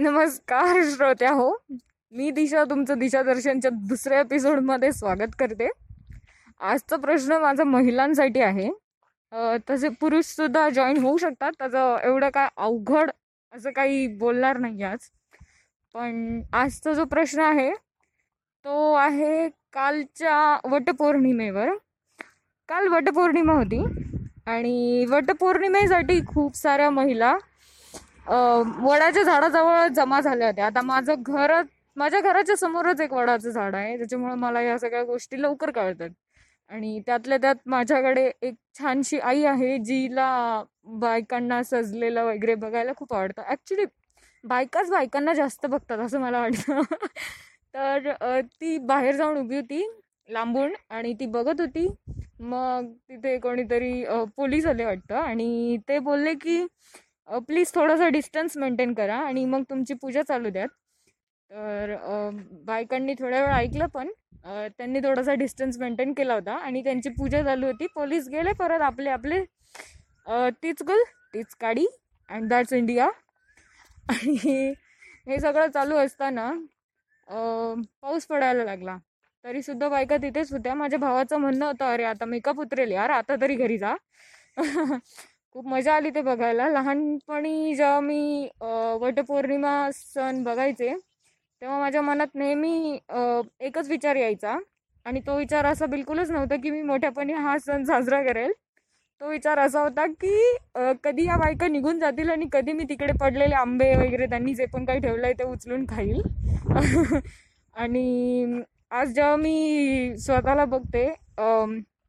नमस्कार श्रोत्या हो. मी दिशा तुमचं दिशादर्शनच्या दुसऱ्या एपिसोडमध्ये स्वागत करते. आजचा प्रश्न माझा महिलांसाठी आहे. तसे पुरुषसुद्धा जॉईन होऊ शकतात. त्याचं एवढं काय अवघड असं काही बोलणार नाही आज. पण आजचा जो प्रश्न आहे तो आहे कालच्या वटपौर्णिमेवर. काल वटपौर्णिमा होती आणि वटपौर्णिमेसाठी खूप साऱ्या महिला वडाच्या झाडाजवळ जमा झाल्या होत्या. आता माझं घर माझ्या घराच्या समोरच एक वडाचं झाड आहे. त्याच्यामुळे मला या सगळ्या गोष्टी लवकर कळतात. आणि त्यातल्या त्यात माझ्याकडे एक छानशी आई आहे जिला बायकांना सजलेलं वगैरे बघायला खूप आवडतं. ॲक्च्युली बायकाच बायकांना जास्त बघतात असं मला वाटतं. तर ती बाहेर जाऊन उभी होती लांबून आणि ती बघत होती. मग तिथे कोणीतरी पोलीस आले वाटतं. आणि ते बोलले की प्लीज थोडंसं डिस्टन्स मेंटेन करा आणि मग तुमची पूजा चालू द्यात. तर बायकांनी थोड्या वेळ ऐकलं पण त्यांनी थोडासा डिस्टन्स मेंटेन केला होता आणि त्यांची पूजा चालू होती. पोलीस गेले परत आपले आपले तीच गुल तीच काडी अँड दॅट्स इंडिया आणि हे सगळं चालू असताना पाऊस पडायला लागला. तरीसुद्धा बायका तिथेच होत्या. माझ्या भावाचं म्हणणं होतं अरे आता मेकअप उतरेल यार आता तरी घरी जा. खूप मजा आली ते बघायला. लहानपणी जेव्हा मी वटपौर्णिमा सण बघायचे तेव्हा माझ्या मनात नेहमी एकच विचार यायचा. आणि तो विचार असा बिलकुलच नव्हता की मी मोठ्यापणी हा सण साजरा करेल. तो विचार असा होता की कधी या बायका निघून जातील आणि कधी मी तिकडे पडलेले आंबे वगैरे त्यांनी जे पण काही ठेवलं आहे ते उचलून खाईल. आणि आज जेव्हा मी स्वतःला बघते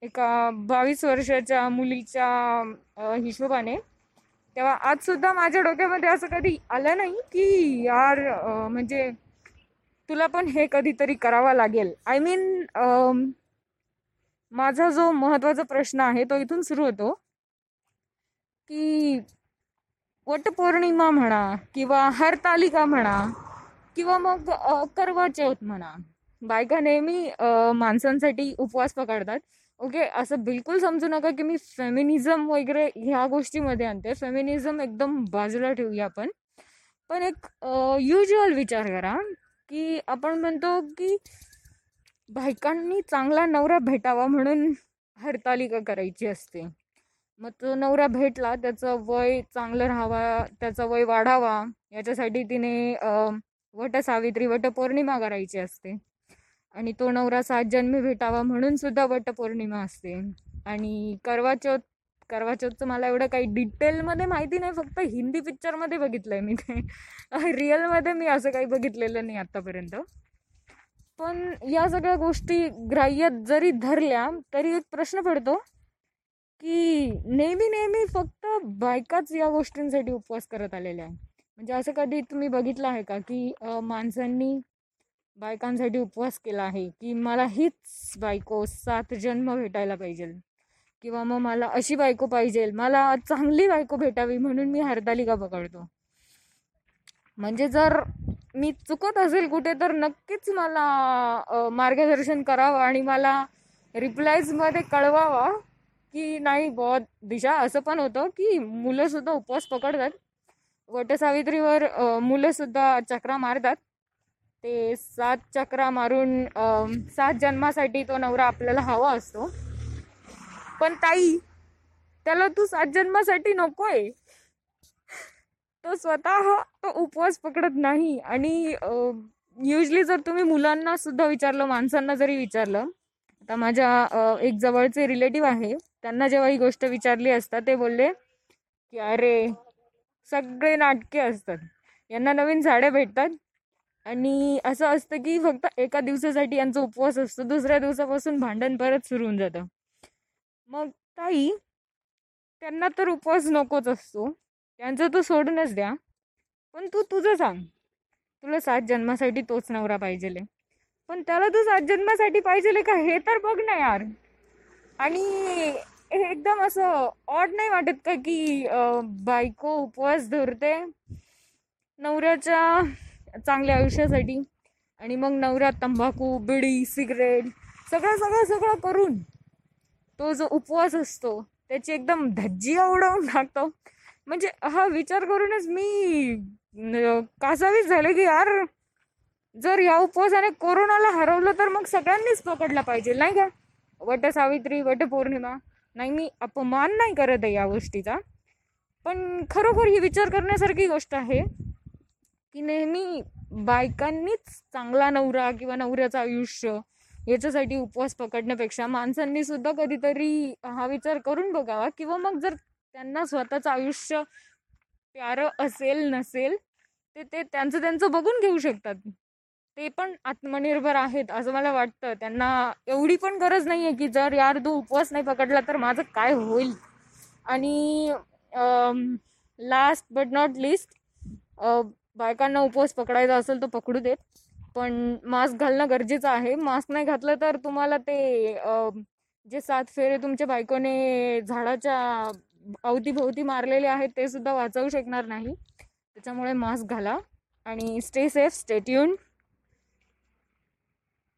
एका बावीस वर्षाच्या मुलीच्या हिशोबाने. तेव्हा आजसुद्धा माझ्या डोक्यामध्ये असं कधी आलं नाही की यार म्हणजे तुला पण हे कधीतरी करावं लागेल. आय मीन माझा जो महत्त्वाचा प्रश्न आहे तो इथून सुरू होतो की वटपौर्णिमा म्हणा किंवा हरतालिका म्हणा किंवा मग करवा चौथ म्हणा. बायका नेहमी माणसांसाठी उपवास पकडतात. ओके असं बिलकुल समजू नका की मी फेमिनिझम वगैरे ह्या गोष्टीमध्ये आणते. फेमिनिझम एकदम बाजूला ठेवूया आपण. पण एक युज्युअल विचार करा की आपण म्हणतो की बायकांनी चांगला नवरा भेटावा म्हणून हरतालिका करायची असते. मग तो नवरा भेटला त्याचं वय चांगलं राहावा त्याचं वय वाढावा याच्यासाठी तिने वट सावित्री वट पौर्णिमा करायची असते. आणि तो नवरा सात जन्मी भेटावा म्हणून सुद्धा वटपौर्णिमा असते. आणि करवा चौथ करवा चौथचं मला एवढं काही डिटेलमध्ये माहिती नाही फक्त हिंदी पिक्चरमध्ये बघितलं आहे मी ते. रिअलमध्ये मी असं काही बघितलेलं नाही आत्तापर्यंत पण या सगळ्या गोष्टी ग्राह्य जरी धरल्या तरी एक प्रश्न पडतो की नेहमी नेहमी फक्त बायकाच या गोष्टींसाठी उपवास करत आलेल्या आहे म्हणजे असं कधी तुम्ही बघितलं आहे का की माणसांनी बायकांसाठी उपवास केला आहे की मला हीच बायको सात जन्म भेटायला पाहिजे. किंवा मग मला अशी बायको पाहिजे मला चांगली बायको भेटावी म्हणून मी हरतालिका पकडतो. म्हणजे जर मी चुकत असेल कुठे तर नक्कीच मला मार्गदर्शन करावं आणि मला रिप्लायजमध्ये कळवावा की नाही बॉ दिशा असं पण होतं की मुलंसुद्धा उपवास पकडतात. वटसावित्रीवर मुलंसुद्धा चक्रा मारतात. ते सात चक्रा मारून सात जन्मासाठी तो नवरा आपल्याला हवा असतो. पण ताई त्याला तू सात जन्मासाठी नकोय. तो स्वतः तो उपवास पकडत नाही आणि युजली जर तुम्ही मुलांना सुद्धा विचारलं माणसांना जरी विचारलं आता माझ्या एक जवळचे रिलेटिव्ह आहे त्यांना जेव्हा ही गोष्ट विचारली असता ते बोलले की अरे सगळे नाटके असतात. यांना नवीन साड्या भेटतात. आणि असं असतं की फक्त एका दिवसासाठी यांचा उपवास असतो दुसऱ्या दिवसापासून भांडण परत सुरू होऊन जातं. मग ताई त्यांना तर उपवास नकोच असतो. त्यांचं तर सोडूनच द्या. पण तू तुझं सांग. तुला सात जन्मासाठी तोच नवरा पाहिजेले. पण त्याला तू सात जन्मासाठी पाहिजेले का? हे तर बघ ना यार. आणि हे एकदम असं ऑड नाही वाटत का की बायको उपवास धरते. नवऱ्याच्या चांगल्या आयुष्यासाठी. आणि मग नवऱ्यात तंबाखू बिडी सिगरेट सगळं सगळं सगळं करून तो जो उपवास असतो त्याची एकदम धज्जी उडवून टाकतो. म्हणजे हा विचार करूनच मी कासावीस झाले की यार जर या उपवासाने कोरोनाला हरवलं तर मग सगळ्यांनीच पकडला पाहिजे नाही का? वट सावित्री वट पौर्णिमा. नाही मी अपमान नाही करत आहे या गोष्टीचा. पण खरोखर ही विचार करण्यासारखी गोष्ट आहे. की नेहमी बायकांनीच चांगला नवरा किंवा नवऱ्याचं आयुष्य याच्यासाठी उपवास पकडण्यापेक्षा माणसांनी सुद्धा कधीतरी हा विचार करून बघावा. किंवा मग जर त्यांना स्वतःचं आयुष्य प्यारं असेल नसेल ते ते त्यांचं त्यांचं बघून घेऊ शकतात. ते पण आत्मनिर्भर आहेत असं मला वाटतं. त्यांना एवढी पण गरज नाही आहे की जर यार तू उपवास नाही पकडला तर माझं काय होईल? आणि लास्ट बट नॉट लिस्ट बायकांना उपवास पकडायचा असेल तर पकडू देत. पण मास्क घालणं गरजेचं आहे. मास्क नाही घातलं तर तुम्हाला ते जे सात फेरे तुमच्या बायकोने झाडाच्या अवतीभोवती मारलेले आहेत ते सुद्धा वाचवू शकणार नाही. त्याच्यामुळे मास्क घाला आणि स्टे सेफ स्टे ट्यून